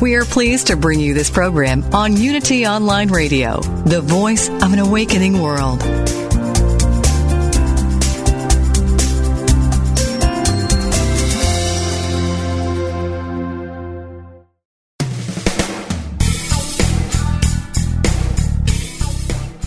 We are pleased to bring you this program on Unity Online Radio, the voice of an awakening world.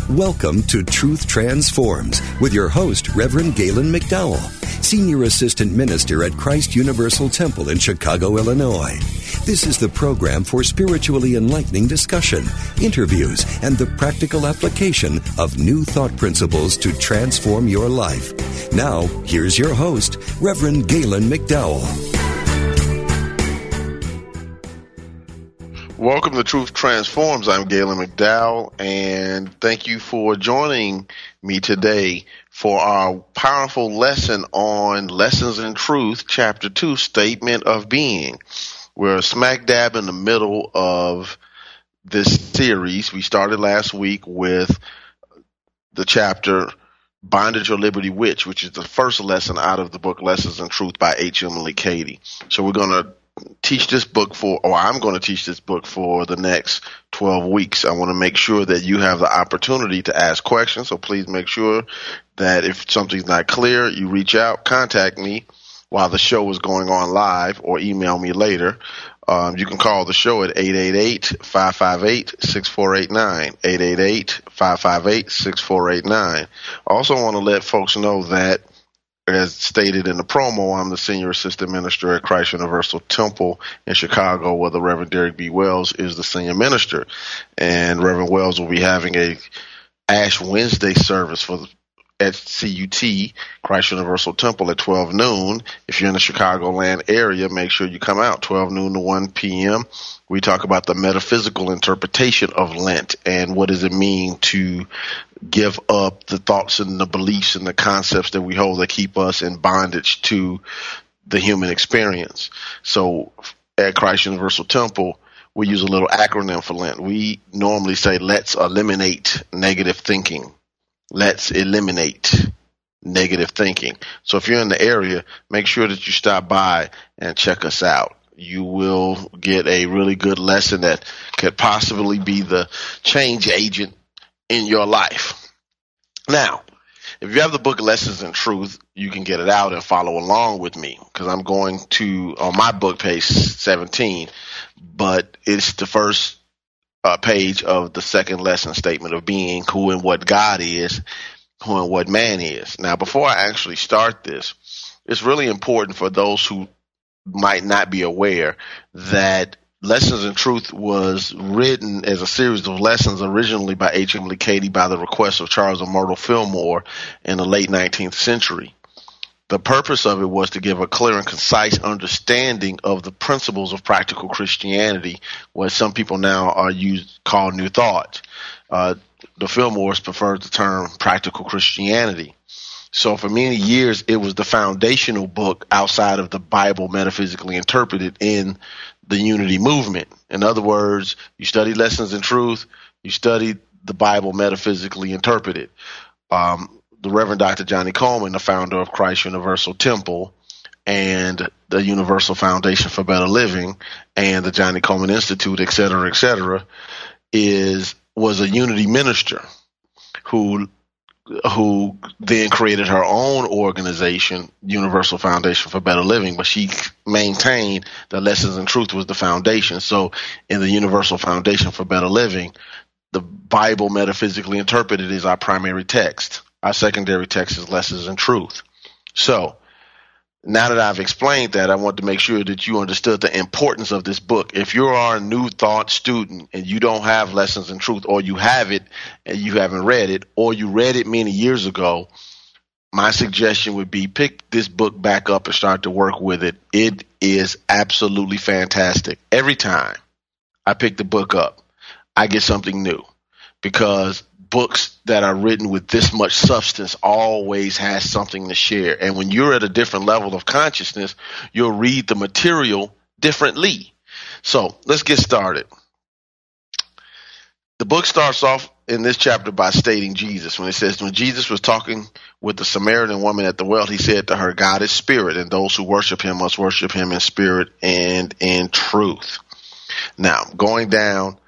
Welcome to Truth Transforms with your host, Reverend Galen McDowell, Senior Assistant Minister at Christ Universal Temple in Chicago, Illinois. This is the program for spiritually enlightening discussion, interviews, and the practical application of new thought principles to transform your life. Now, here's your host, Reverend Galen McDowell. Welcome to Truth Transforms. I'm Galen McDowell, and thank you for joining me today for our powerful lesson on Lessons in Truth, Chapter 2, Statement of Being. We're smack dab in the middle of this series. We started last week with the chapter Bondage or Liberty Which, which is the first lesson out of the book Lessons in Truth by H. Emily Cady. So we're going to teach this book for, or I'm going to teach this book for the next 12 weeks. I want to make sure that you have the opportunity to ask questions. So please make sure that if something's not clear, you reach out, contact me while the show is going on live or email me later. Um, you can call the show at 888-558-6489, 888-558-6489. I also want to let folks know that as stated in the promo, I'm the senior assistant minister at Christ Universal Temple in Chicago, where the Reverend Derrick B. Wells is the senior minister. And Reverend Wells will be having a Ash Wednesday service for the, at CUT, Christ Universal Temple at 12 noon. If you're in the Chicagoland area, make sure you come out 12 noon to 1 p.m. We talk about the metaphysical interpretation of Lent and what does it mean to give up the thoughts and the beliefs and the concepts that we hold that keep us in bondage to the human experience. So at Christ Universal Temple, we use a little acronym for Lent. We normally say, let's eliminate negative thinking. Let's eliminate negative thinking. So if you're in the area, make sure that you stop by and check us out. You will get a really good lesson that could possibly be the change agent in your life. Now, if you have the book Lessons in Truth, you can get it out and follow along with me because I'm going to on my book page 17, but it's the first uh, page of the second lesson statement of being who and what God is, who and what man is. Now, before I actually start this, it's really important for those who might not be aware that Lessons in Truth was written as a series of lessons originally by H.M. Cady by the request of Charles and Myrtle Fillmore in the late 19th century. The purpose of it was to give a clear and concise understanding of the principles of practical Christianity, what some people now are used call New Thought. Uh, the Fillmores preferred the term practical Christianity. So for many years, it was the foundational book outside of the Bible metaphysically interpreted in the unity movement. In other words, you study lessons in truth, you study the Bible metaphysically interpreted. Um, the Reverend Dr. Johnnie Colemon, the founder of Christ Universal Temple and the Universal Foundation for Better Living and the Johnnie Colemon Institute, et cetera, et cetera, is was a unity minister who who then created her own organization, Universal Foundation for Better Living, but she maintained that Lessons in Truth was the foundation. So in the Universal Foundation for Better Living, the Bible metaphysically interpreted is our primary text. Our secondary text is Lessons in Truth. So now that I've explained that, I want to make sure that you understood the importance of this book. If you are a new thought student and you don't have lessons in truth, or you have it and you haven't read it, or you read it many years ago, my suggestion would be pick this book back up and start to work with it. It is absolutely fantastic. Every time I pick the book up, I get something new because books that are written with this much substance always has something to share. And when you're at a different level of consciousness, you'll read the material differently. So let's get started. The book starts off in this chapter by stating Jesus. When it says, when Jesus was talking with the Samaritan woman at the well, he said to her, God is spirit, and those who worship him must worship him in spirit and in truth. Now, going down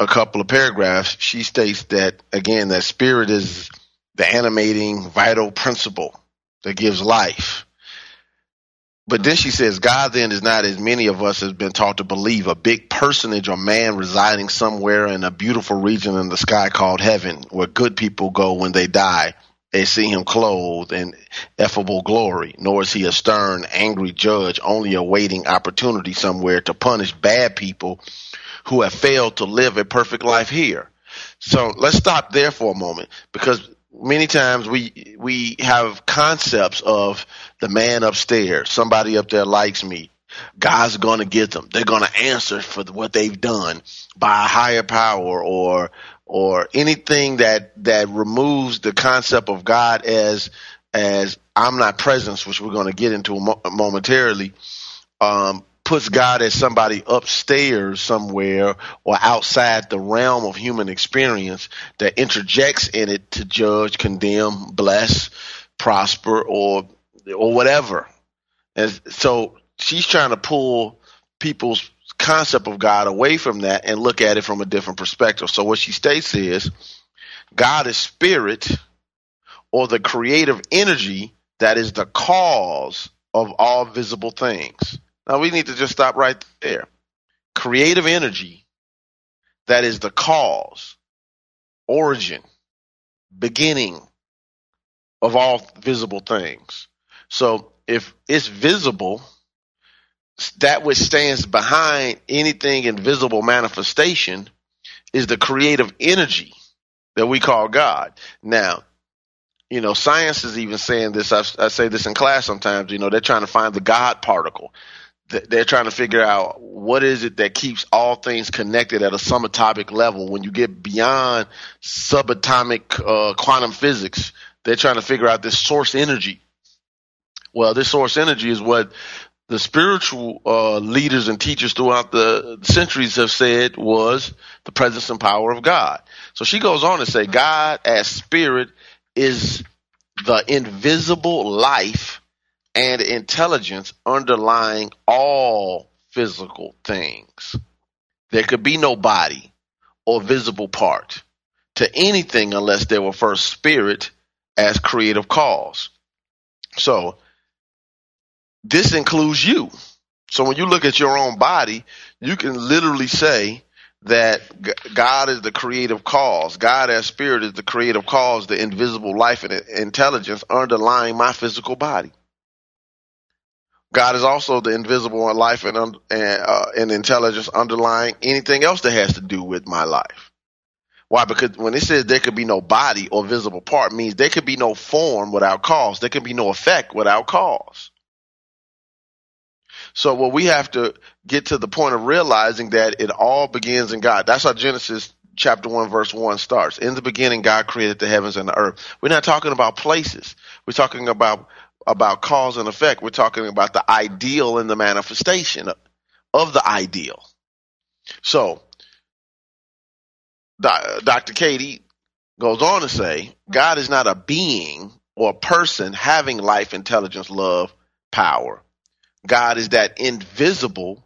a couple of paragraphs, she states that again that spirit is the animating vital principle that gives life. But then she says, God then is not as many of us has been taught to believe a big personage or man residing somewhere in a beautiful region in the sky called heaven, where good people go when they die. They see him clothed in effable glory, nor is he a stern, angry judge only awaiting opportunity somewhere to punish bad people who have failed to live a perfect life here. So let's stop there for a moment because many times we we have concepts of the man upstairs, somebody up there likes me. God's going to get them. They're going to answer for what they've done by a higher power or or anything that that removes the concept of God as as omnipresence, which we're going to get into momentarily. Um, puts God as somebody upstairs somewhere or outside the realm of human experience that interjects in it to judge, condemn, bless, prosper, or or whatever. And so she's trying to pull people's concept of God away from that and look at it from a different perspective. So what she states is God is spirit or the creative energy that is the cause of all visible things. Now we need to just stop right there. Creative energy, that is the cause, origin, beginning of all visible things. So if it's visible, that which stands behind anything in visible manifestation is the creative energy that we call God. Now, you know, science is even saying this. I, I, say this in class sometimes. You know, they're trying to find the God particle they're trying to figure out what is it that keeps all things connected at a subatomic level. When you get beyond subatomic uh, quantum physics, they're trying to figure out this source energy. Well, this source energy is what the spiritual uh, leaders and teachers throughout the centuries have said was the presence and power of God. So she goes on to say, God as spirit is the invisible life and intelligence underlying all physical things. There could be no body or visible part to anything unless there were first spirit as creative cause. So this includes you. So when you look at your own body, you can literally say that God is the creative cause. God as spirit is the creative cause, the invisible life and intelligence underlying my physical body. God is also the invisible in life and, and, uh, and intelligence underlying anything else that has to do with my life. Why? Because when it says there could be no body or visible part means there could be no form without cause. There can be no effect without cause. So what we have to get to the point of realizing that it all begins in God. That's how Genesis chapter 1 verse 1 starts. In the beginning God created the heavens and the earth. We're not talking about places. We're talking about about cause and effect. We're talking about the ideal and the manifestation of the ideal. So, Dr. Cady goes on to say, God is not a being or a person having life, intelligence, love, power. God is that invisible,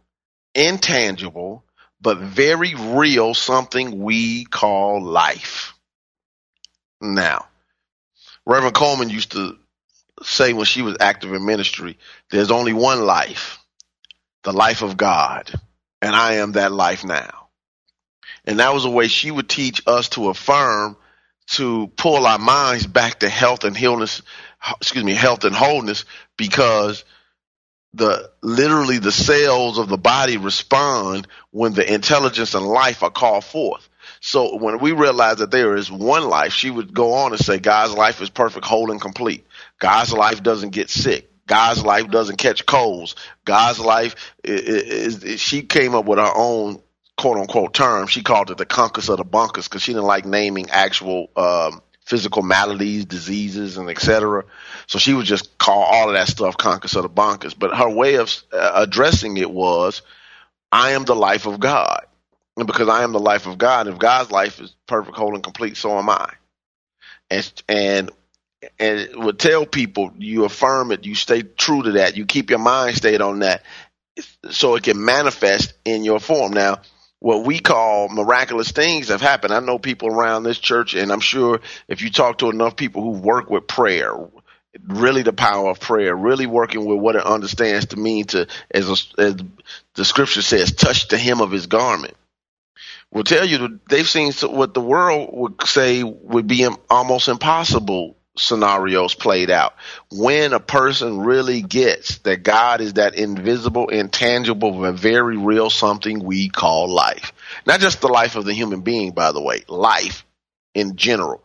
intangible, but very real something we call life. Now, Reverend Coleman used to say when she was active in ministry, there's only one life, the life of God, and I am that life now. And that was a way she would teach us to affirm, to pull our minds back to health and illness, excuse me, health and wholeness, because the literally the cells of the body respond when the intelligence and life are called forth. So when we realize that there is one life, she would go on and say, God's life is perfect, whole, and complete. God's life doesn't get sick. God's life doesn't catch colds. God's life is, is, she came up with her own quote unquote term. She called it the conquest of the bunkers because she didn't like naming actual um, physical maladies, diseases, and etc. So she would just call all of that stuff conquest of the bunkers. But her way of uh, addressing it was, I am the life of God. And because I am the life of God, if God's life is perfect, whole, and complete, so am I. And and and would tell people you affirm it, you stay true to that, you keep your mind stayed on that, so it can manifest in your form. Now, what we call miraculous things have happened. I know people around this church, and I'm sure if you talk to enough people who work with prayer, really the power of prayer, really working with what it understands to mean to, as, a, as the scripture says, touch the hem of his garment will tell you that they've seen what the world would say would be almost impossible scenarios played out. When a person really gets that God is that invisible, intangible, and very real something we call life. Not just the life of the human being, by the way, life in general.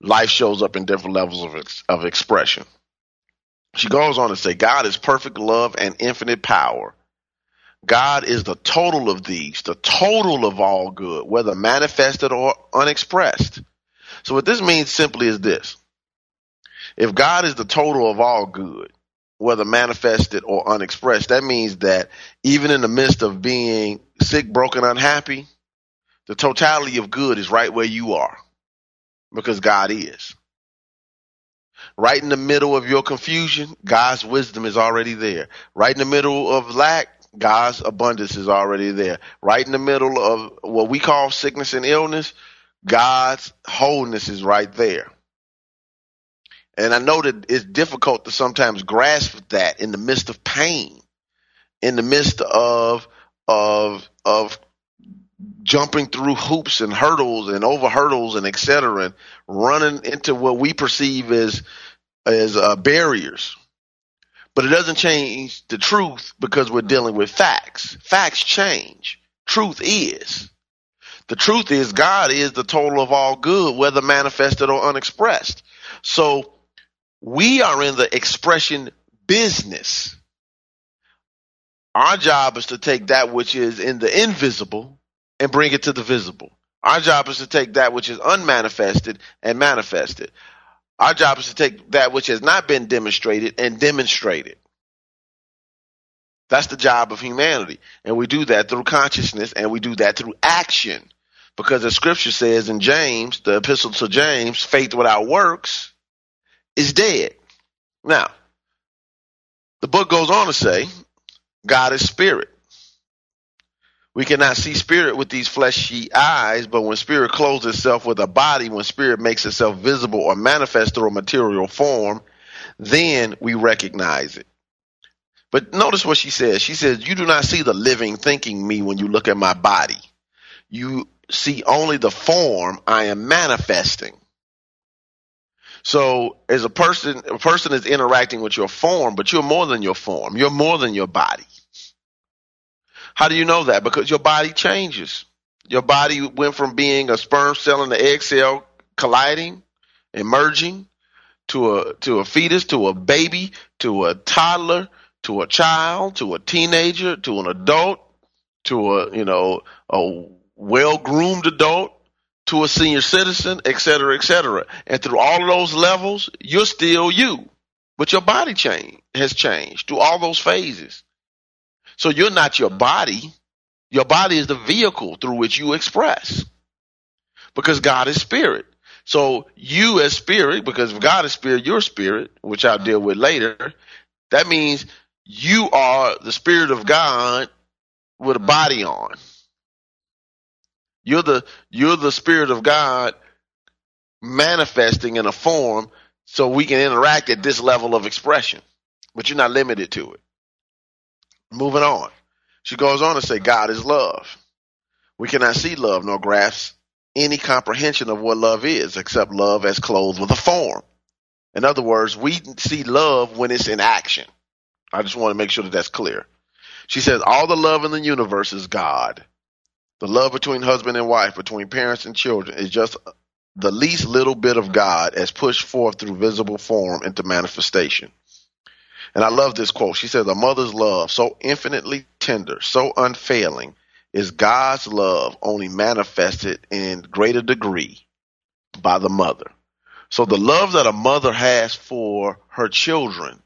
Life shows up in different levels of, ex- of expression. She goes on to say, God is perfect love and infinite power God is the total of these, the total of all good, whether manifested or unexpressed. So what this means simply is this. If God is the total of all good, whether manifested or unexpressed, that means that even in the midst of being sick, broken, unhappy, the totality of good is right where you are because God is. Right in the middle of your confusion, God's wisdom is already there. Right in the middle of lack, God's abundance is already there. Right in the middle of what we call sickness and illness, God's wholeness is right there. And I know that it's difficult to sometimes grasp that in the midst of pain, in the midst of of of jumping through hoops and hurdles and over hurdles and et cetera, and running into what we perceive as as uh, barriers but it doesn't change the truth because we're dealing with facts. Facts change. Truth is. The truth is God is the total of all good, whether manifested or unexpressed. So we are in the expression business. Our job is to take that which is in the invisible and bring it to the visible. Our job is to take that which is unmanifested and manifest it. Our job is to take that which has not been demonstrated and demonstrate it. That's the job of humanity. And we do that through consciousness and we do that through action. Because the scripture says in James, the epistle to James, faith without works is dead. Now, the book goes on to say, God is spirit. We cannot see spirit with these fleshy eyes, but when spirit clothes itself with a body, when spirit makes itself visible or manifest through a material form, then we recognize it. But notice what she says. She says, You do not see the living thinking me when you look at my body. You see only the form I am manifesting. So as a person, a person is interacting with your form, but you're more than your form. You're more than your body. How do you know that? Because your body changes. Your body went from being a sperm cell and the egg cell colliding, emerging, to a to a fetus, to a baby, to a toddler, to a child, to a teenager, to an adult, to a you know a well groomed adult, to a senior citizen, et cetera, et cetera. And through all of those levels, you're still you, but your body change has changed through all those phases. So you're not your body. Your body is the vehicle through which you express because God is spirit. So you as spirit, because if God is spirit, you're spirit, which I'll deal with later. That means you are the spirit of God with a body on. You're the you're the spirit of God manifesting in a form so we can interact at this level of expression. But you're not limited to it. Moving on. She goes on to say God is love. We cannot see love nor grasp any comprehension of what love is except love as clothed with a form. In other words, we see love when it's in action. I just want to make sure that that's clear. She says all the love in the universe is God. The love between husband and wife, between parents and children, is just the least little bit of God as pushed forth through visible form into manifestation. And I love this quote. She says, A mother's love, so infinitely tender, so unfailing, is God's love only manifested in greater degree by the mother. So the love that a mother has for her children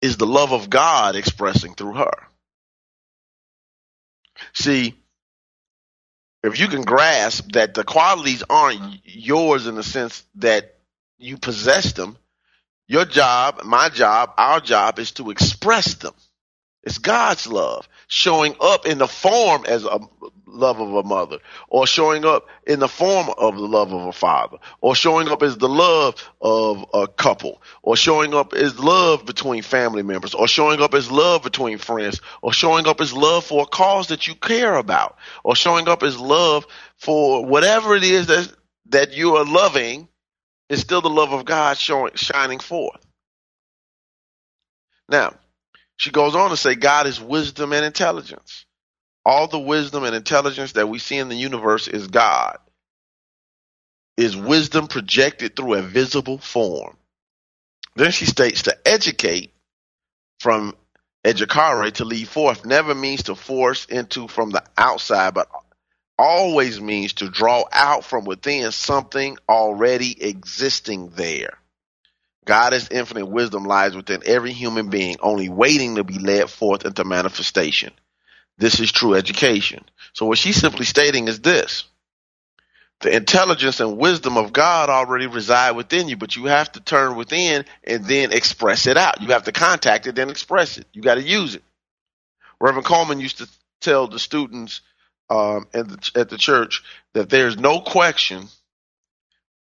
is the love of God expressing through her. See, if you can grasp that the qualities aren't yours in the sense that you possess them, your job, my job, our job is to express them. It's God's love showing up in the form as a love of a mother, or showing up in the form of the love of a father, or showing up as the love of a couple, or showing up as love between family members, or showing up as love between friends, or showing up as love for a cause that you care about, or showing up as love for whatever it is that that you are loving is still the love of God showing shining forth. Now, she goes on to say God is wisdom and intelligence. All the wisdom and intelligence that we see in the universe is God. Is wisdom projected through a visible form. Then she states to educate from educare to lead forth never means to force into from the outside, but always means to draw out from within something already existing there. God's infinite wisdom lies within every human being, only waiting to be led forth into manifestation. This is true education. So what she's simply stating is this. The intelligence and wisdom of God already reside within you, but you have to turn within and then express it out. You have to contact it, then express it. You got to use it. Reverend Colemon used to tell the students um, at, the, at the church that there's no question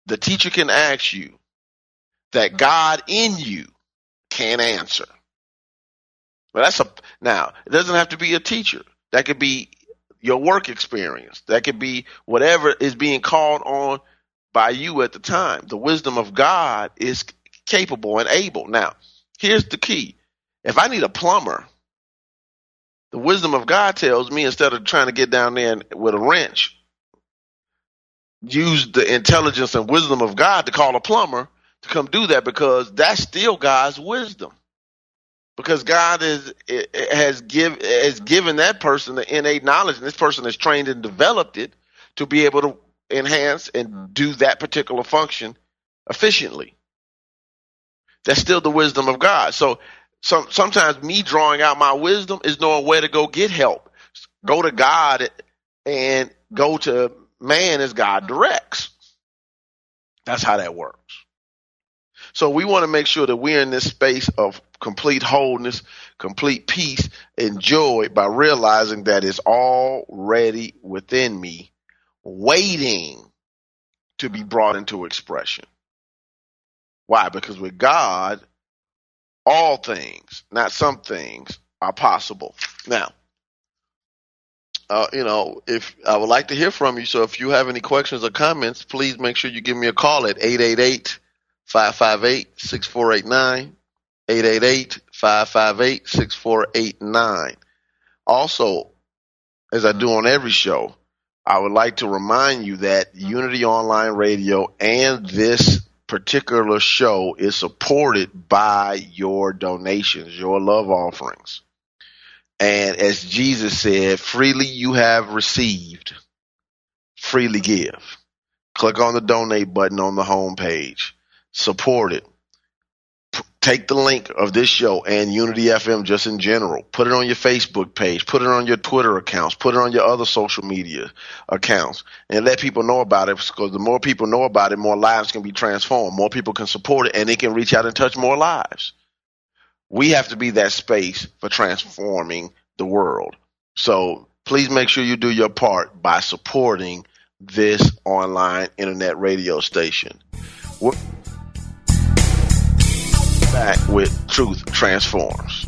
the teacher can ask you that God in you can answer. But that's a now, it doesn't have to be a teacher. That could be your work experience. That could be whatever is being called on by you at the time. The wisdom of God is capable and able. Now, here's the key. If I need a plumber, the wisdom of God tells me instead of trying to get down there with a wrench, use the intelligence and wisdom of God to call a plumber to come do that because that's still God's wisdom. Because God is has give has given that person the innate knowledge, and this person has trained and developed it to be able to enhance and do that particular function efficiently. That's still the wisdom of God. So some, sometimes me drawing out my wisdom is knowing where to go get help. Go to God and go to man as God directs. That's how that works. So we want to make sure that we're in this space of complete wholeness, complete peace, and joy by realizing that it's already within me, waiting to be brought into expression. Why? Because with God, all things, not some things, are possible. Now, uh, you know, if I would like to hear from you, so if you have any questions or comments, please make sure you give me a call at 888 558 6489. 888 558 6489. Also, as I do on every show, I would like to remind you that Unity Online Radio and this particular show is supported by your donations, your love offerings. And as Jesus said, freely you have received, freely give. Click on the donate button on the home page. Support it take the link of this show and Unity FM just in general, put it on your Facebook page, put it on your Twitter accounts, put it on your other social media accounts, and let people know about it because the more people know about it, more lives can be transformed, more people can support it, and it can reach out and touch more lives. We have to be that space for transforming the world. So please make sure you do your part by supporting this online internet radio station. We're back with Truth Transforms.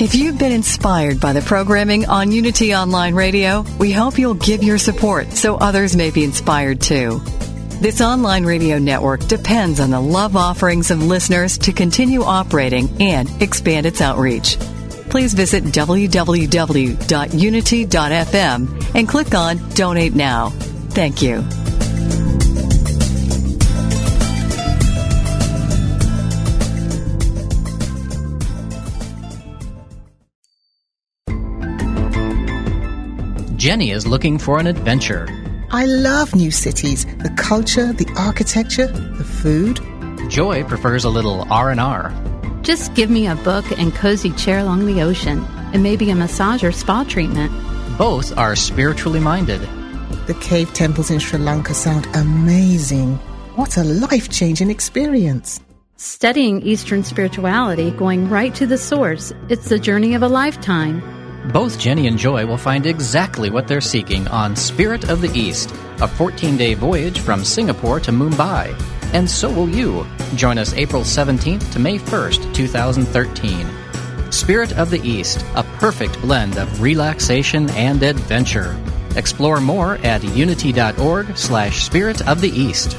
If you've been inspired by the programming on Unity Online Radio, we hope you'll give your support so others may be inspired too. This online radio network depends on the love offerings of listeners to continue operating and expand its outreach please visit www.unity.fm and click on Donate Now. Thank you. Jenny is looking for an adventure. I love new cities, the culture, the architecture, the food. Joy prefers a little R&R. Just give me a book and cozy chair along the ocean, and maybe a massage or spa treatment. Both are spiritually minded. The cave temples in Sri Lanka sound amazing. What a life changing experience. Studying Eastern spirituality, going right to the source, it's the journey of a lifetime. Both Jenny and Joy will find exactly what they're seeking on Spirit of the East, a 14 day voyage from Singapore to Mumbai and so will you. Join us April 17th to May 1st, 2013. Spirit of the East, a perfect blend of relaxation and adventure. Explore more at unity.org slash spirit of the East.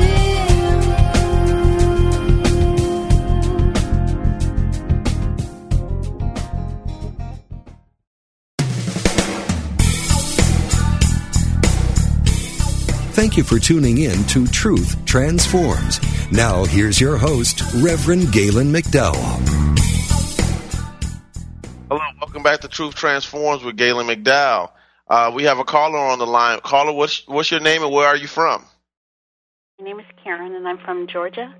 You for tuning in to Truth Transforms. Now, here's your host, Reverend Galen McDowell. Hello, welcome back to Truth Transforms with Galen McDowell. Uh, we have a caller on the line. Caller, what's, what's your name and where are you from? My name is Karen, and I'm from Georgia.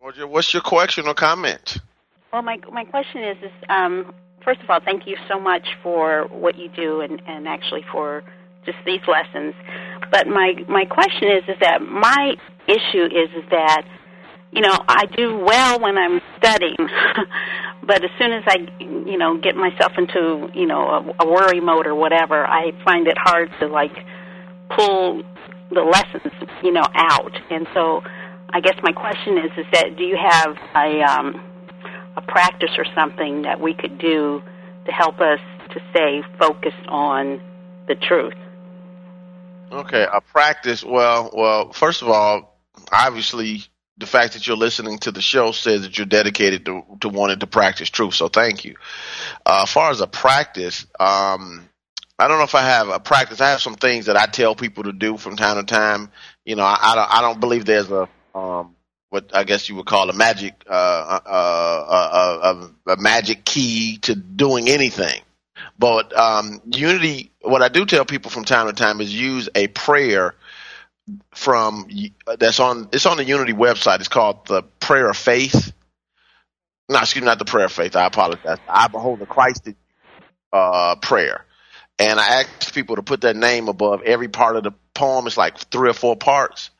Georgia, what's your question or comment? Well, my my question is, is um, first of all, thank you so much for what you do, and, and actually for just these lessons. But my my question is is that my issue is is that you know I do well when I'm studying, but as soon as I you know get myself into you know a, a worry mode or whatever, I find it hard to like pull the lessons you know out. And so I guess my question is is that do you have a um, a practice or something that we could do to help us to stay focused on the truth? Okay, a practice. Well, well, first of all, obviously, the fact that you're listening to the show says that you're dedicated to, to wanting to practice truth. So thank you. Uh, as far as a practice, um, I don't know if I have a practice. I have some things that I tell people to do from time to time. You know, I, I don't, I don't believe there's a, um, what I guess you would call a magic, uh, uh, uh, a, a magic key to doing anything. But um, unity, what I do tell people from time to time is use a prayer from that's on it's on the Unity website. It's called the Prayer of Faith. No, excuse me, not the Prayer of Faith. I apologize. I behold the Christ uh, prayer, and I asked people to put their name above every part of the poem. It's like three or four parts.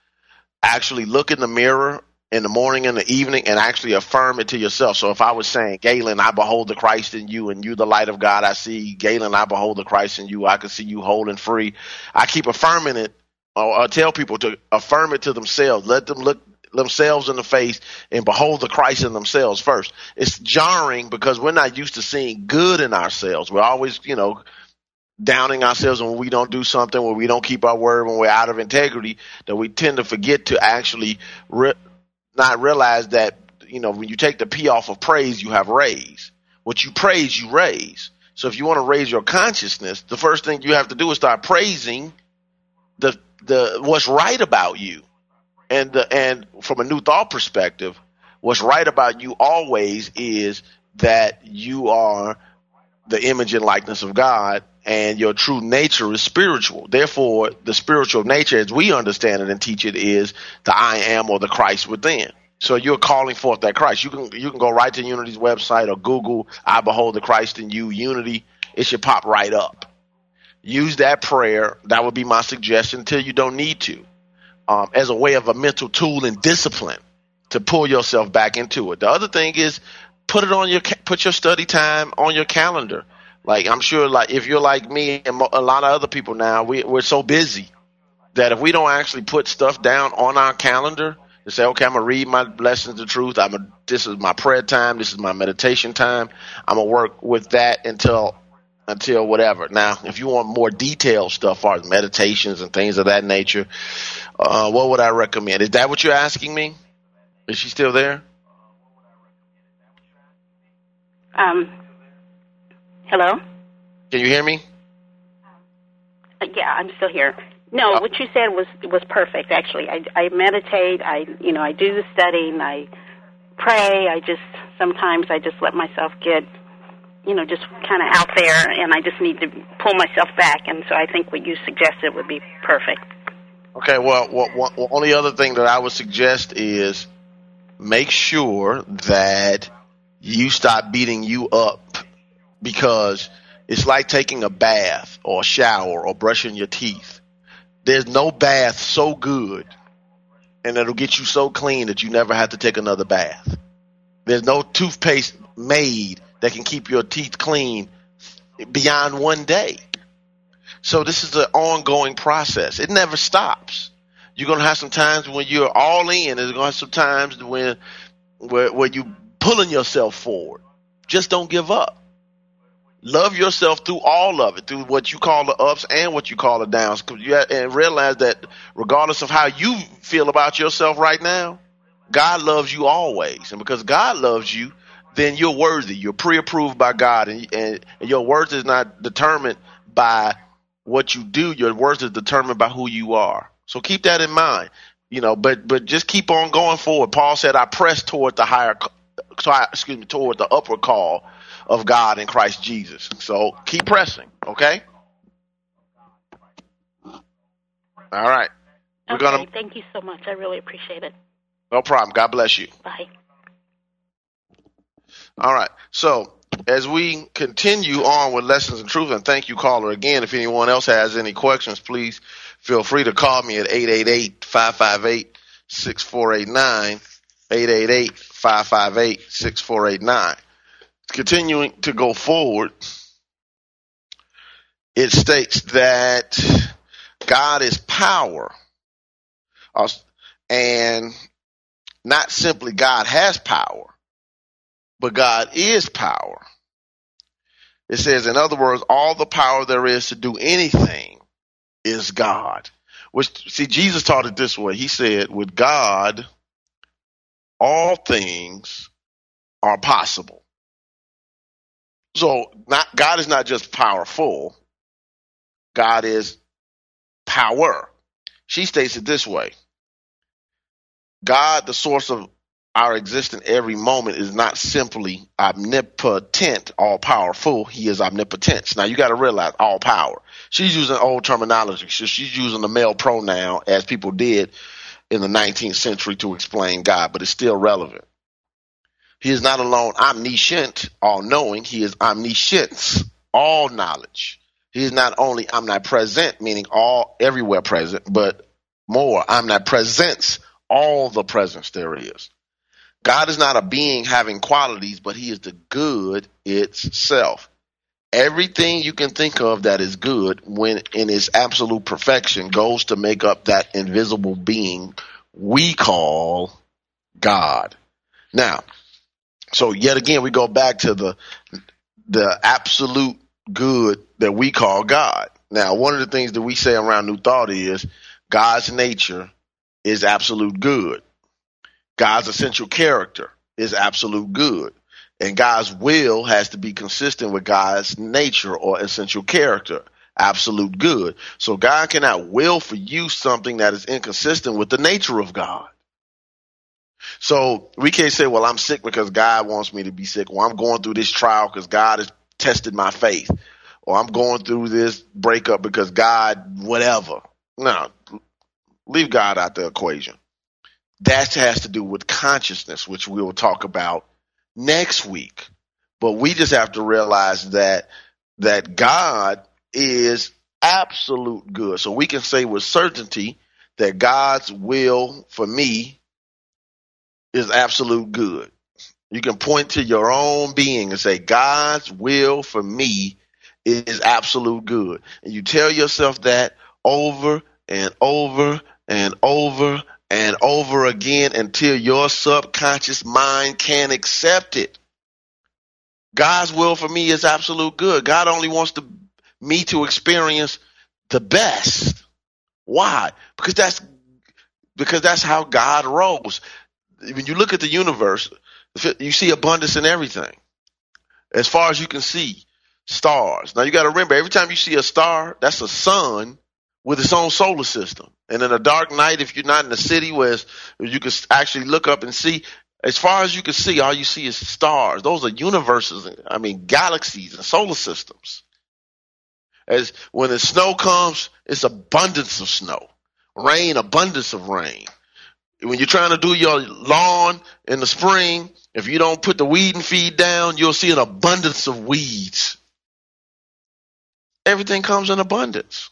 Actually, look in the mirror in the morning and the evening and actually affirm it to yourself. So if I was saying, Galen, I behold the Christ in you and you the light of God I see, Galen, I behold the Christ in you, I can see you whole and free. I keep affirming it or, or tell people to affirm it to themselves. Let them look themselves in the face and behold the Christ in themselves first. It's jarring because we're not used to seeing good in ourselves. We're always, you know, downing ourselves when we don't do something, when we don't keep our word, when we're out of integrity, that we tend to forget to actually re- not realize that you know when you take the P off of praise, you have raise. What you praise, you raise. So if you want to raise your consciousness, the first thing you have to do is start praising the the what's right about you, and the, and from a new thought perspective, what's right about you always is that you are the image and likeness of God, and your true nature is spiritual. Therefore, the spiritual nature, as we understand it and teach it, is the I am or the Christ within. So you're calling forth that Christ. You can you can go right to Unity's website or Google "I behold the Christ in you." Unity, it should pop right up. Use that prayer. That would be my suggestion until you don't need to, um, as a way of a mental tool and discipline to pull yourself back into it. The other thing is put it on your put your study time on your calendar. Like I'm sure, like if you're like me and a lot of other people now, we we're so busy that if we don't actually put stuff down on our calendar to say, okay, I'm gonna read my lessons of truth. I'm a, this is my prayer time. This is my meditation time. I'm gonna work with that until until whatever. Now, if you want more detailed stuff, as meditations and things of that nature, uh, what would I recommend? Is that what you're asking me? Is she still there? Um, hello? Can you hear me? Uh, yeah, I'm still here. No, uh, what you said was was perfect. Actually, I, I meditate. I you know I do the studying. I pray. I just sometimes I just let myself get you know just kind of out there, and I just need to pull myself back. And so I think what you suggested would be perfect. Okay. Well, what, what, well, only other thing that I would suggest is make sure that you stop beating you up because it's like taking a bath or a shower or brushing your teeth. There's no bath so good and it'll get you so clean that you never have to take another bath. There's no toothpaste made that can keep your teeth clean beyond one day. So this is an ongoing process. It never stops. You're gonna have some times when you're all in. There's gonna have some times when where, where you pulling yourself forward. Just don't give up. Love yourself through all of it, through what you call the ups and what you call the downs. and realize that regardless of how you feel about yourself right now, God loves you always. And because God loves you, then you're worthy. You're pre-approved by God, and, and, and your worth is not determined by what you do. Your worth is determined by who you are. So keep that in mind. You know, but but just keep on going forward. Paul said, "I press toward the higher So I, excuse me, toward the upward call of God in Christ Jesus. So keep pressing, okay? All right. We're okay, gonna thank you so much. I really appreciate it. No problem. God bless you. Bye. All right. So as we continue on with lessons in truth, and thank you, caller, again. If anyone else has any questions, please feel free to call me at 888 558 6489. 888 558 6489. Continuing to go forward, it states that God is power. Uh, and not simply God has power, but God is power. It says, in other words, all the power there is to do anything is God. Which, see, Jesus taught it this way. He said, with God, all things are possible. So not, God is not just powerful. God is power. She states it this way. God, the source of our existence every moment is not simply omnipotent, all powerful. He is omnipotent. Now you got to realize all power. She's using old terminology. So she's using the male pronoun as people did in the 19th century to explain God, but it's still relevant. He is not alone omniscient, all knowing. He is omniscience, all knowledge. He is not only omnipresent, meaning all everywhere present, but more omnipresence, all the presence there is. God is not a being having qualities, but he is the good itself. Everything you can think of that is good when in its absolute perfection goes to make up that invisible being we call God. Now, so yet again we go back to the the absolute good that we call God. Now, one of the things that we say around New Thought is God's nature is absolute good. God's essential character is absolute good. And God's will has to be consistent with God's nature or essential character, absolute good. So God cannot will for you something that is inconsistent with the nature of God. So we can't say, well, I'm sick because God wants me to be sick, or I'm going through this trial because God has tested my faith, or I'm going through this breakup because God, whatever. No, leave God out the equation. That has to do with consciousness, which we will talk about next week. But we just have to realize that that God is absolute good. So we can say with certainty that God's will for me is absolute good. You can point to your own being and say, God's will for me is absolute good. And you tell yourself that over and over and over and over again until your subconscious mind can accept it. God's will for me is absolute good. God only wants to, me to experience the best. Why? Because that's because that's how God rolls. When you look at the universe, you see abundance in everything. As far as you can see, stars. Now you got to remember, every time you see a star, that's a sun with its own solar system. And in a dark night, if you're not in a city where you can actually look up and see, as far as you can see, all you see is stars. Those are universes. I mean, galaxies and solar systems. As when the snow comes, it's abundance of snow. Rain, abundance of rain. When you're trying to do your lawn in the spring, if you don't put the weed and feed down, you'll see an abundance of weeds. Everything comes in abundance.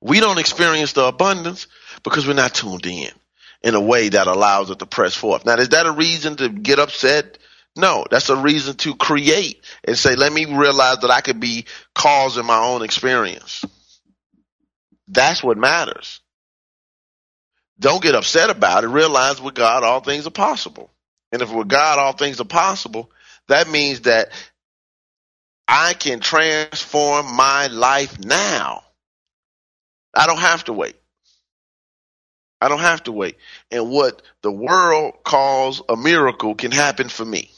We don't experience the abundance because we're not tuned in in a way that allows it to press forth. Now, is that a reason to get upset? No, that's a reason to create and say, let me realize that I could be causing my own experience. That's what matters. Don't get upset about it. Realize with God, all things are possible. And if with God, all things are possible, that means that I can transform my life now. I don't have to wait. I don't have to wait. And what the world calls a miracle can happen for me.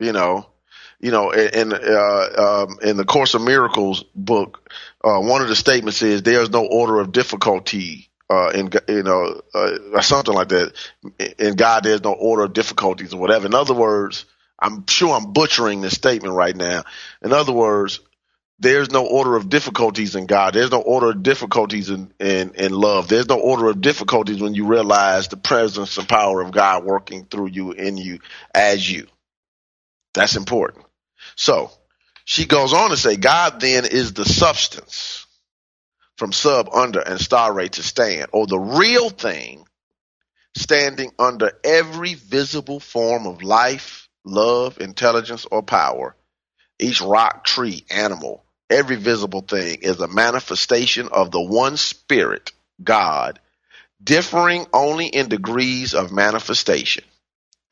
You know, you know, in uh, um, in the Course of Miracles book, uh, one of the statements is there is no order of difficulty uh, in you know uh, something like that. In God, there's no order of difficulties or whatever. In other words, I'm sure I'm butchering this statement right now. In other words, there's no order of difficulties in God. There's no order of difficulties in, in, in love. There's no order of difficulties when you realize the presence and power of God working through you, in you, as you. That's important. So she goes on to say, God then is the substance from sub, under, and stare to stand, or the real thing standing under every visible form of life, love, intelligence, or power. Each rock, tree, animal, every visible thing is a manifestation of the one spirit, God, differing only in degrees of manifestation.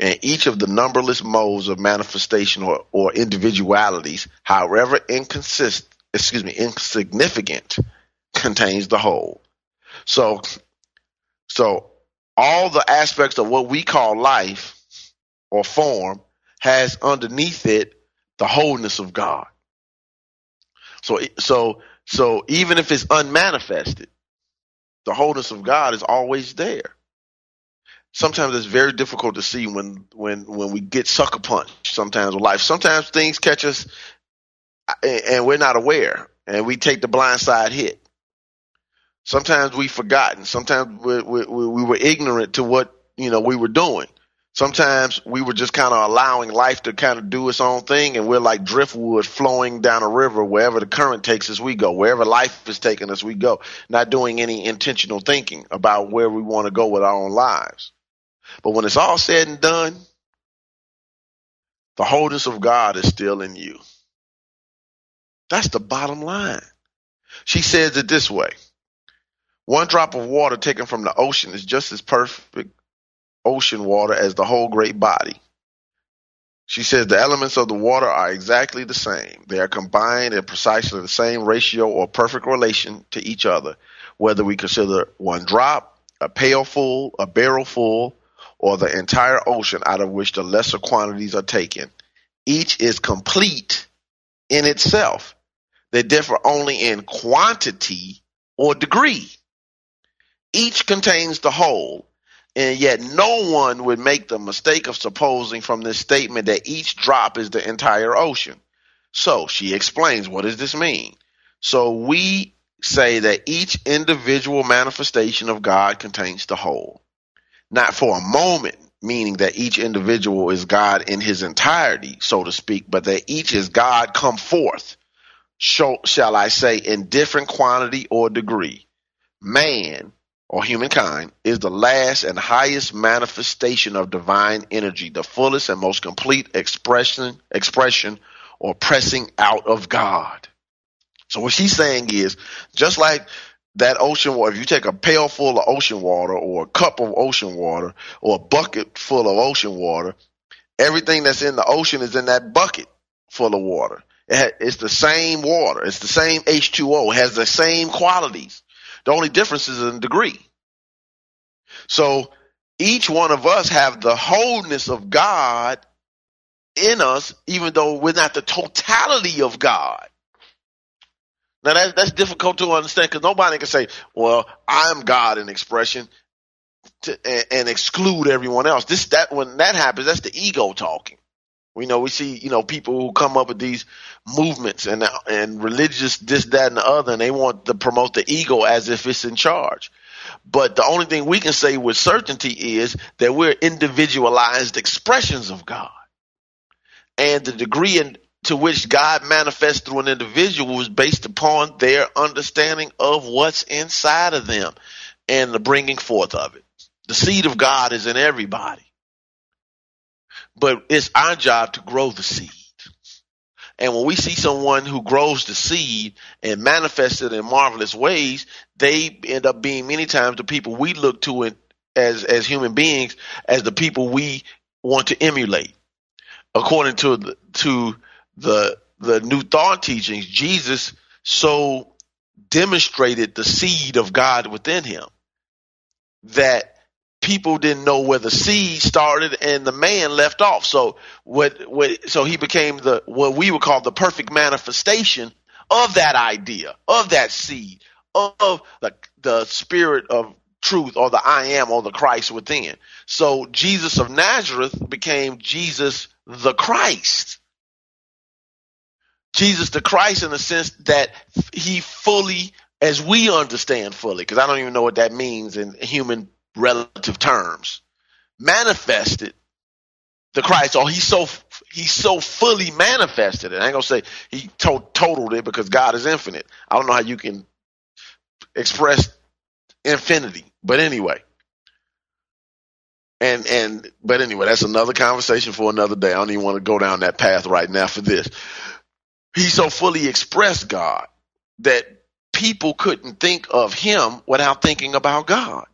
And each of the numberless modes of manifestation or, or individualities, however inconsist, excuse me, insignificant, contains the whole. So, so all the aspects of what we call life or form has underneath it the wholeness of God. So, so, so even if it's unmanifested, the wholeness of God is always there. Sometimes it's very difficult to see when when when we get sucker punched sometimes with life. Sometimes things catch us and we're not aware and we take the blind side hit. Sometimes we've forgotten. Sometimes we, we, we were ignorant to what, you know, we were doing. Sometimes we were just kind of allowing life to kind of do its own thing and we're like driftwood flowing down a river wherever the current takes us we go. Wherever life is taking us we go. Not doing any intentional thinking about where we want to go with our own lives. But when it's all said and done, the wholeness of God is still in you. That's the bottom line. She says it this way. One drop of water taken from the ocean is just as perfect ocean water as the whole great body. She says the elements of the water are exactly the same. They are combined in precisely the same ratio or perfect relation to each other, whether we consider one drop, a pail full, a barrel full, or the entire ocean out of which the lesser quantities are taken. Each is complete in itself. They differ only in quantity or degree. Each contains the whole, and yet no one would make the mistake of supposing from this statement that each drop is the entire ocean. So she explains, what does this mean? So we say that each individual manifestation of God contains the whole. Not for a moment, meaning that each individual is God in his entirety, so to speak, but that each is God come forth shall I say, in different quantity or degree. Man, or humankind, is the last and highest manifestation of divine energy, the fullest and most complete expression, expression or pressing out of God. So what she's saying is, just like that ocean water, if you take a pail full of ocean water or a cup of ocean water or a bucket full of ocean water, everything that's in the ocean is in that bucket full of water. It's the same water. It's the same H2O. It has the same qualities. The only difference is in degree. So each one of us have the wholeness of God in us, even though we're not the totality of God. Now that, that's difficult to understand because nobody can say, well, I'm God in expression to, and, and exclude everyone else. This, that, when that happens, that's the ego talking. We know we see, you know, people who come up with these movements and and religious this, that, and the other, and they want to promote the ego as if it's in charge. But the only thing we can say with certainty is that we're individualized expressions of God, and the degree in, to which God manifests through an individual is based upon their understanding of what's inside of them and the bringing forth of it. The seed of God is in everybody. But it's our job to grow the seed. And when we see someone who grows the seed and manifests it in marvelous ways, they end up being many times the people we look to as as human beings as the people we want to emulate. According to the, to the the new thought teachings, Jesus so demonstrated the seed of God within him that people didn't know where the seed started and the man left off. So what, what, so he became the, what we would call the perfect manifestation of that idea, of that seed, of the, the spirit of truth or the I am or the Christ within. So Jesus of Nazareth became Jesus the Christ. Jesus the Christ in the sense that he fully, as we understand fully, because I don't even know what that means in human relative terms, manifested the Christ, or he's so he's so fully manifested it. I ain't gonna say he to- totaled it because God is infinite. I don't know how you can express infinity, but anyway. And and but anyway, that's another conversation for another day. I don't even want to go down that path right now for this. He so fully expressed God that people couldn't think of him without thinking about God.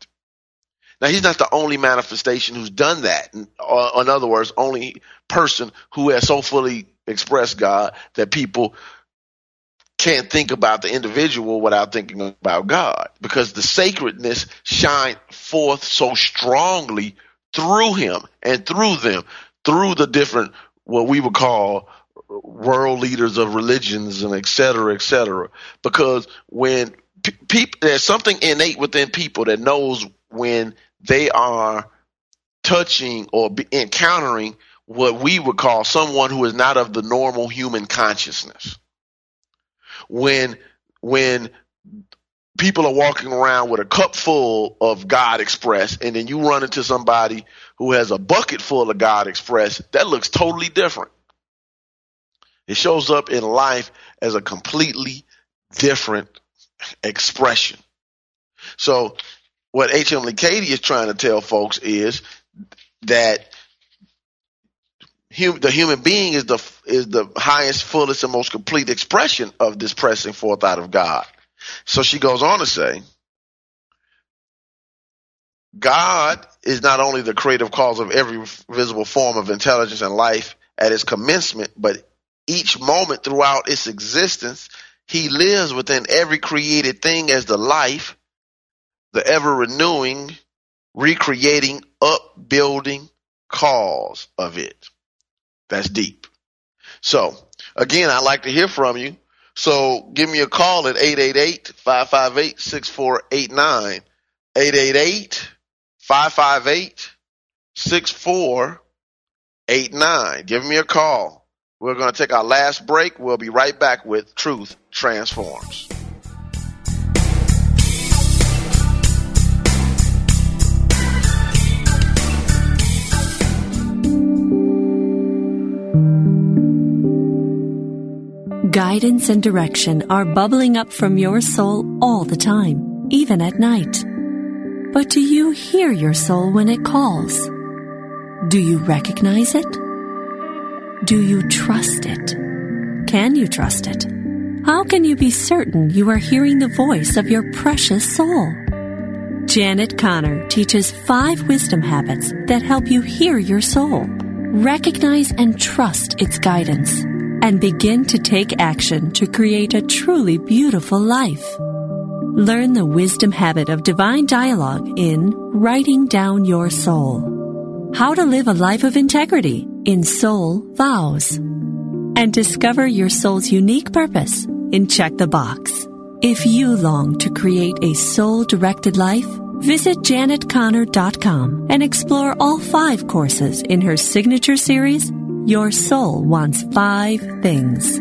Now he's not the only manifestation who's done that. Or, uh, in other words, only person who has so fully expressed God that people can't think about the individual without thinking about God because the sacredness shine forth so strongly through him and through them, through the different what we would call world leaders of religions and et cetera, et cetera. Because when people, there's something innate within people that knows when they are touching or encountering what we would call someone who is not of the normal human consciousness. When when people are walking around with a cup full of God Express and then you run into somebody who has a bucket full of God Express, that looks totally different. It shows up in life as a completely different expression. So what H.M. Cady is trying to tell folks is that hum, the human being is the is the highest, fullest, and most complete expression of this pressing forth out of God. So she goes on to say, God is not only the creative cause of every visible form of intelligence and life at its commencement, but each moment throughout its existence, he lives within every created thing as the life, the ever renewing, recreating, upbuilding cause of it. That's deep. So again, I'd like to hear from you. So give me a call at 888-558-6489. 888-558-6489. Give me a call. We're going to take our last break. We'll be right back with Truth Transforms. Guidance and direction are bubbling up from your soul all the time, even at night. But do you hear your soul when it calls? Do you recognize it? Do you trust it? Can you trust it? How can you be certain you are hearing the voice of your precious soul? Janet Conner teaches five wisdom habits that help you hear your soul, recognize and trust its guidance and begin to take action to create a truly beautiful life. Learn the wisdom habit of divine dialogue in Writing Down Your Soul. How to live a life of integrity in Soul Vows. And discover your soul's unique purpose in Check the Box. If you long to create a soul directed life, visit janetconner.com and explore all five courses in her signature series your soul wants five things.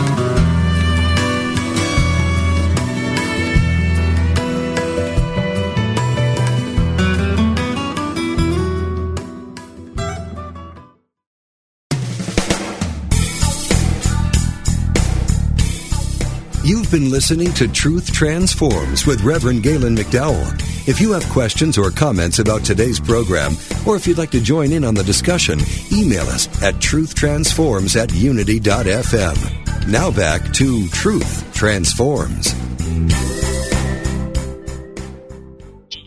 You've been listening to Truth Transforms with Reverend Galen McDowell. If you have questions or comments about today's program, or if you'd like to join in on the discussion, email us at truthtransforms at unity.fm. Now back to Truth Transforms.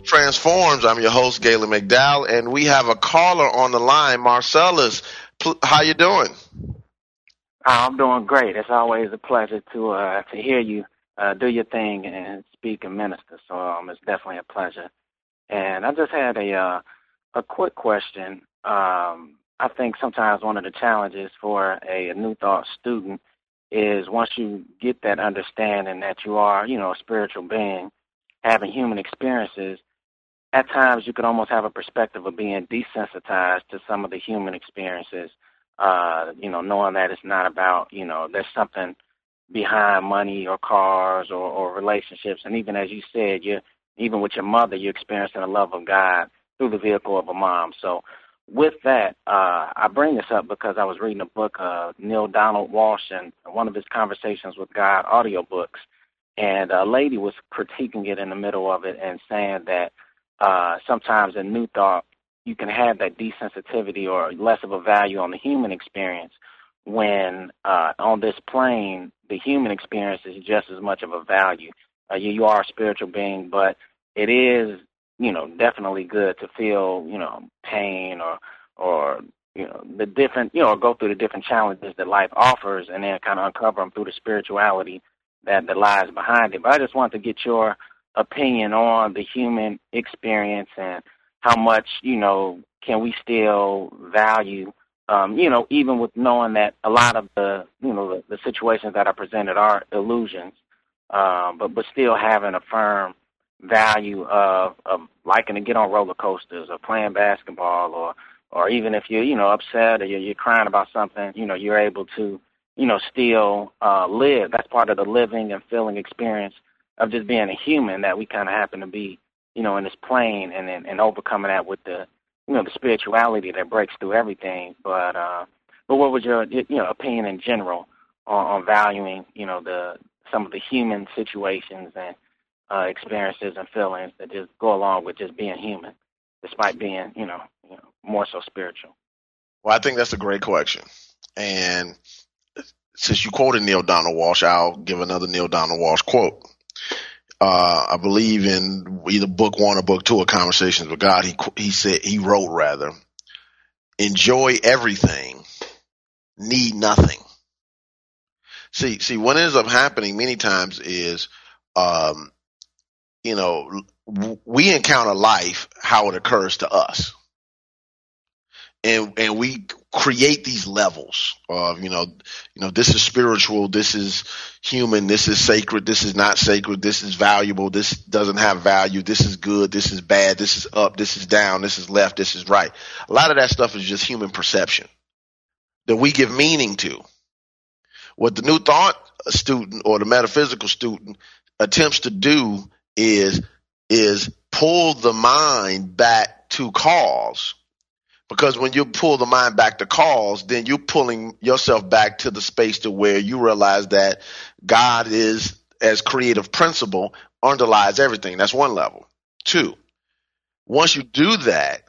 Transforms. I'm your host, Galen McDowell, and we have a caller on the line, Marcellus. How you doing? I'm doing great. It's always a pleasure to uh, to hear you uh, do your thing and speak and minister. So um, it's definitely a pleasure. And I just had a uh, a quick question. Um, I think sometimes one of the challenges for a, a new thought student is once you get that understanding that you are, you know, a spiritual being having human experiences, at times you could almost have a perspective of being desensitized to some of the human experiences uh, you know, knowing that it's not about, you know, there's something behind money or cars or, or relationships. And even as you said, you even with your mother, you're experiencing the love of God through the vehicle of a mom. So with that, uh, I bring this up because I was reading a book, uh, Neale Donald Walsch, and one of his conversations with God audiobooks. And a lady was critiquing it in the middle of it and saying that uh, sometimes in New Thought, you can have that desensitivity or less of a value on the human experience when uh, on this plane, the human experience is just as much of a value. Uh, you, you are a spiritual being, but it is, you know, definitely good to feel, you know, pain or, or, you know, the different, you know, go through the different challenges that life offers and then kind of uncover them through the spirituality that, that lies behind it. But I just want to get your opinion on the human experience and how much, you know, can we still value um, you know, even with knowing that a lot of the, you know, the, the situations that are presented are illusions, um, but but still having a firm value of, of liking to get on roller coasters or playing basketball or or even if you're, you know, upset or you're, you're crying about something, you know, you're able to, you know, still uh, live. That's part of the living and feeling experience of just being a human that we kind of happen to be, you know, in this plane and, and and overcoming that with the you know the spirituality that breaks through everything. But uh, but what was your you know opinion in general on, on valuing you know the some of the human situations and uh, experiences and feelings that just go along with just being human, despite being you know, you know more so spiritual. Well, I think that's a great question, and since you quoted Neale Donald Walsch, I'll give another Neale Donald Walsch quote uh, I believe in either book one or book two of Conversations with God. He he said he wrote rather, enjoy everything, need nothing. See, see, what ends up happening many times is, um, you know, we encounter life how it occurs to us and and we create these levels of you know you know this is spiritual this is human this is sacred this is not sacred this is valuable this doesn't have value this is good this is bad this is up this is down this is left this is right a lot of that stuff is just human perception that we give meaning to what the new thought student or the metaphysical student attempts to do is is pull the mind back to cause because when you hmm. pull the mind back to cause, then you're pulling yourself back to the space to where you realize that God is, as creative principle, underlies everything. That's one level. Two, once you do that,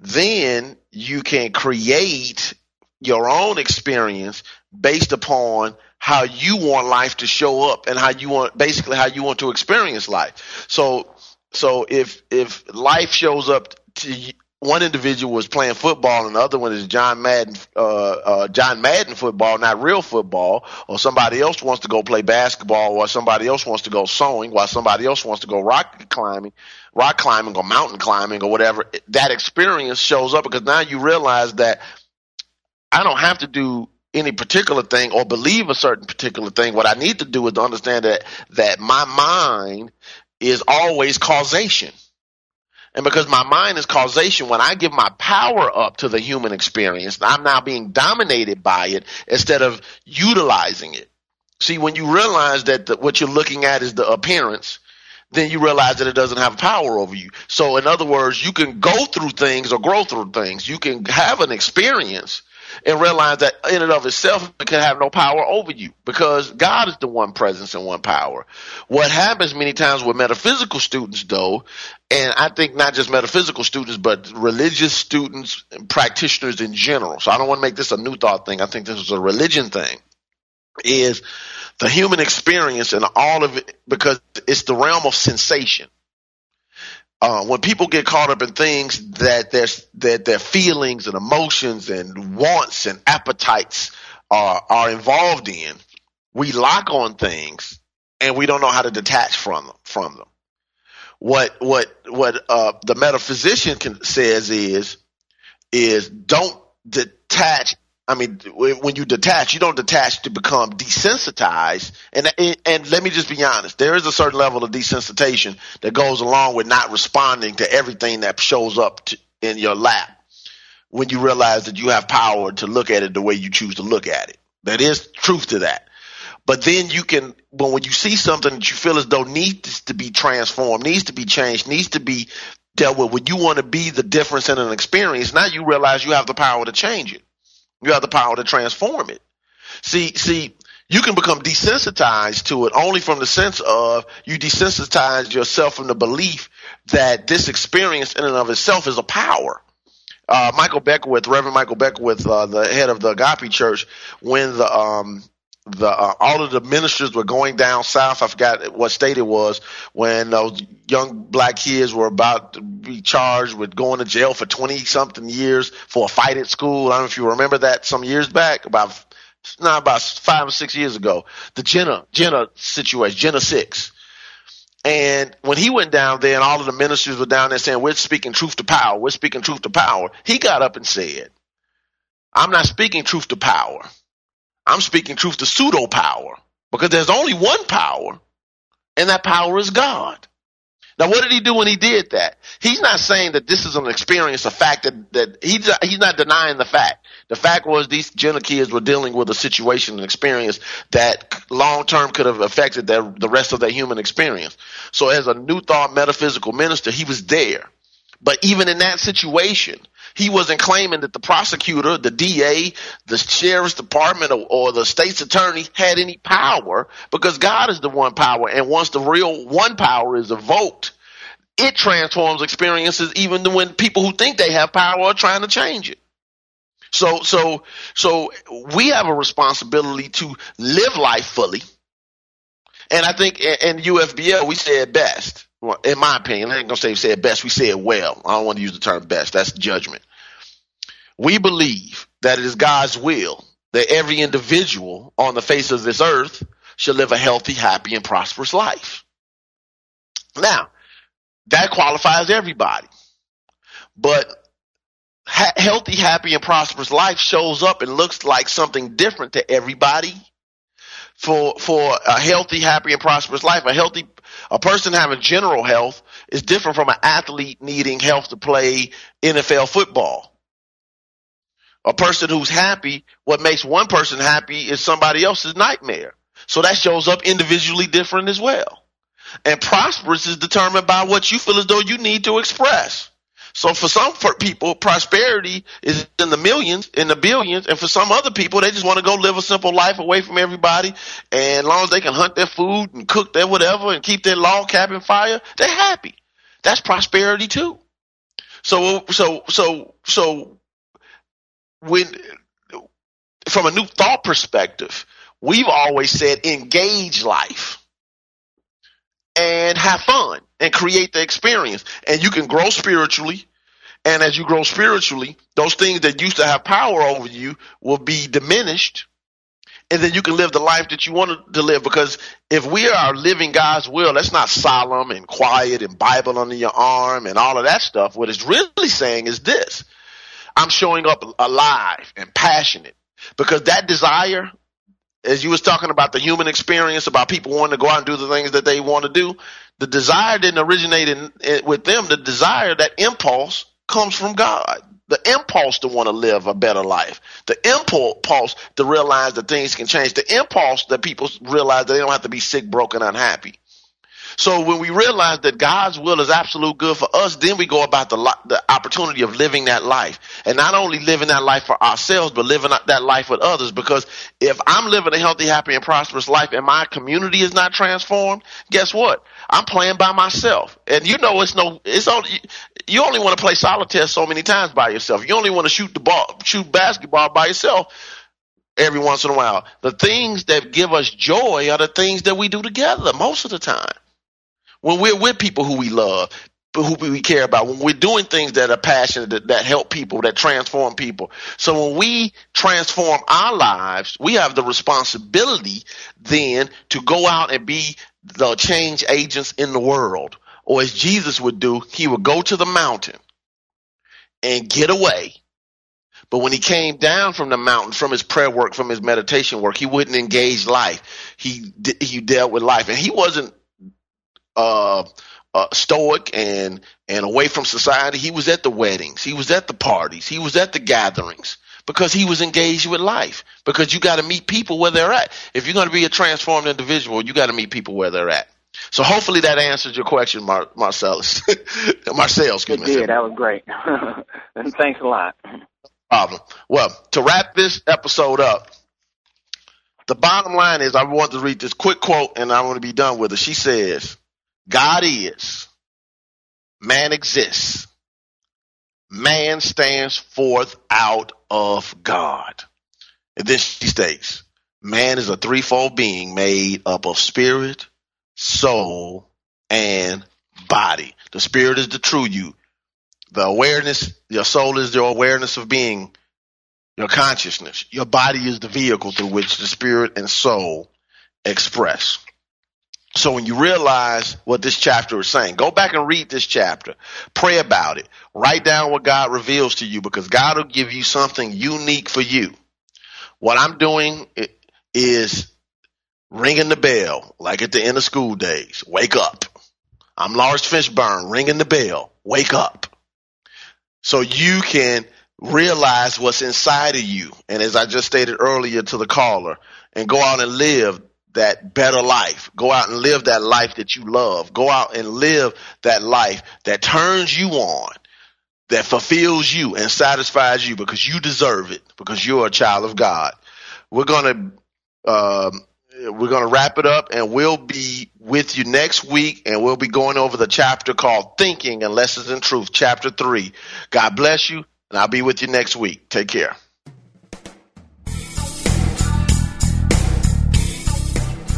then you can create your own experience based upon how you want life to show up and how you want basically how you want to experience life. So so if if life shows up to one individual was playing football and the other one is John Madden, uh, uh, John Madden football, not real football, or somebody else wants to go play basketball, or somebody else wants to go sewing, while somebody else wants to go rock climbing, rock climbing or mountain climbing or whatever. That experience shows up because now you realize that I don't have to do any particular thing or believe a certain particular thing. What I need to do is to understand that, that my mind is always causation and because my mind is causation, when I give my power up to the human experience, I'm now being dominated by it instead of utilizing it. See, when you realize that the, what you're looking at is the appearance, then you realize that it doesn't have power over you. So in other words, you can go through things or grow through things. You can have an experience and realize that in and of itself it can have no power over you because God is the one presence and one power. What happens many times with metaphysical students though, and I think not just metaphysical students, but religious students and practitioners in general. So I don't want to make this a new thought thing. I think this is a religion thing is the human experience and all of it because it's the realm of sensation uh, when people get caught up in things that their that their feelings and emotions and wants and appetites are are involved in, we lock on things and we don't know how to detach from them from them. What what what uh, the metaphysician can, says is is don't detach I mean, when you detach, you don't detach to become desensitized. And, and let me just be honest, there is a certain level of desensitization that goes along with not responding to everything that shows up to, in your lap when you realize that you have power to look at it the way you choose to look at it. that is truth to that. But then you can, when, when you see something that you feel as though needs to be transformed, needs to be changed, needs to be dealt with, when you want to be the difference in an experience, now you realize you have the power to change it. You have the power to transform it. See, see, you can become desensitized to it only from the sense of you desensitize yourself from the belief that this experience in and of itself is a power. uh, Michael Beckwith, Reverend Michael Beckwith, uh, the head of the Agape Church, when the um, the uh, all of the ministers were going down south. I forgot what state it was when those young black kids were about to be charged with going to jail for twenty something years for a fight at school. I don't know if you remember that some years back, about not about five or six years ago. The Jena Jena situation, Jena six. And when he went down there and all of the ministers were down there saying, we're speaking truth to power, we're speaking truth to power, he got up and said, I'm not speaking truth to power. I'm speaking truth to pseudo power because there's only one power and that power is God. Now, what did he do when he did that? He's not saying that this is an experience, a fact that, that he's, he's not denying the fact. The fact was these gentle kids were dealing with a situation and experience that long term could have affected their, the rest of their human experience. So as a new thought metaphysical minister, he was there. But even in that situation, he wasn't claiming that the prosecutor, the DA, the sheriff's department, or, or, the state's attorney had any power because God is the one power. And once the real one power is evoked, it transforms experiences even when people who think they have power are trying to change it. So, so, so we have a responsibility to live life fully. And I think in UFBL, we said best well, in my opinion, I ain't gonna say said best, we said well. I don't want to use the term best. That's judgment. We believe that it is God's will that every individual on the face of this earth should live a healthy, happy, and prosperous life. Now, that qualifies everybody. But ha- healthy, happy, and prosperous life shows up and looks like something different to everybody. For for a healthy, happy, and prosperous life, a healthy a person having general health is different from an athlete needing health to play NFL football. A person who's happy, what makes one person happy is somebody else's nightmare. So that shows up individually different as well. And prosperous is determined by what you feel as though you need to express. So for some people, prosperity is in the millions, in the billions, and for some other people, they just want to go live a simple life away from everybody. And as long as they can hunt their food and cook their whatever and keep their log cabin fire, they're happy. That's prosperity too. So, so, so, so when, from a new thought perspective, we've always said engage life and have fun and create the experience. And you can grow spiritually. And as you grow spiritually, those things that used to have power over you will be diminished. And then you can live the life that you want to live. Because if we are living God's will, that's not solemn and quiet and Bible under your arm and all of that stuff. What it's really saying is this. I'm showing up alive and passionate because that desire as you was talking about the human experience about people wanting to go out and do the things that they want to do the desire didn't originate in, in, with them. The desire that impulse comes from god. The impulse to want to live a better life. The impulse to realize that things can change. The impulse that people realize that they don't have to be sick broken unhappy so when we realize that God's will is absolute good for us, then we go about the the opportunity of living that life, and not only living that life for ourselves, but living that life with others. Because if I'm living a healthy, happy, and prosperous life, and my community is not transformed, guess what? I'm playing by myself, and you know it's no, it's only you only want to play solitaire so many times by yourself. You only want to shoot the ball, shoot basketball by yourself every once in a while. The things that give us joy are the things that we do together most of the time when we're with people who we love, who we care about, when we're doing things that are passionate, that, that help people, that transform people. So when we transform our lives, we have the responsibility then to go out and be the change agents in the world. Or as Jesus would do, he would go to the mountain and get away. But when he came down from the mountain, from his prayer work, from his meditation work, he wouldn't engage life. He he dealt with life, and he wasn't uh, uh, stoic and and away from society. He was at the weddings, he was at the parties, he was at the gatherings because he was engaged with life. Because you got to meet people where they're at. If you're going to be a transformed individual, you got to meet people where they're at. So hopefully that answers your question, Mar- Marcellus. Marcel, excuse me. did. That was great. and thanks a lot. Problem. Well, to wrap this episode up, the bottom line is I want to read this quick quote and I want to be done with it. She says, God is. Man exists. man stands forth out of God. And then she states, man is a threefold being made up of spirit, soul, and body. The spirit is the true you. The awareness, your soul is your awareness of being, your consciousness. Your body is the vehicle through which the spirit and soul express. So when you realize what this chapter is saying, go back and read this chapter. Pray about it. Write down what God reveals to you because God will give you something unique for you. What I'm doing is ringing the bell, like at the end of school days. Wake up. I'm Lars Fishburne, ringing the bell. Wake up. So you can realize what's inside of you. And as I just stated earlier to the caller, and go out and live that better life. Go out and live that life that you love. Go out and live that life that turns you on, that fulfills you and satisfies you because you deserve it, because you're a child of God. We're going to, um, we're going to wrap it up and we'll be with you next week and we'll be going over the chapter called Thinking and Lessons in Truth, chapter three. God bless you and I'll be with you next week. Take care.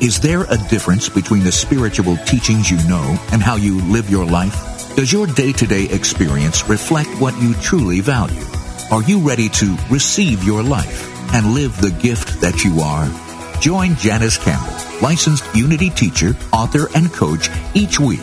Is there a difference between the spiritual teachings you know and how you live your life? Does your day-to-day experience reflect what you truly value? Are you ready to receive your life and live the gift that you are? Join Janice Campbell, licensed Unity teacher, author, and coach each week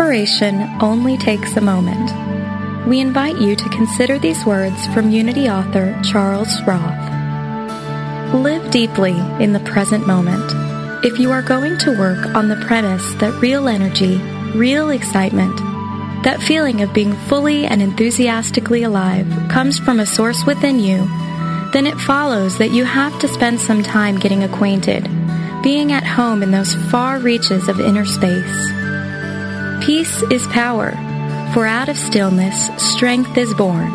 Inspiration only takes a moment. We invite you to consider these words from Unity author Charles Roth. Live deeply in the present moment. If you are going to work on the premise that real energy, real excitement, that feeling of being fully and enthusiastically alive comes from a source within you, then it follows that you have to spend some time getting acquainted, being at home in those far reaches of inner space. Peace is power, for out of stillness strength is born,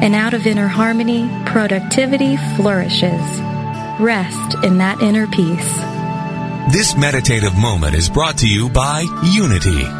and out of inner harmony productivity flourishes. Rest in that inner peace. This meditative moment is brought to you by Unity.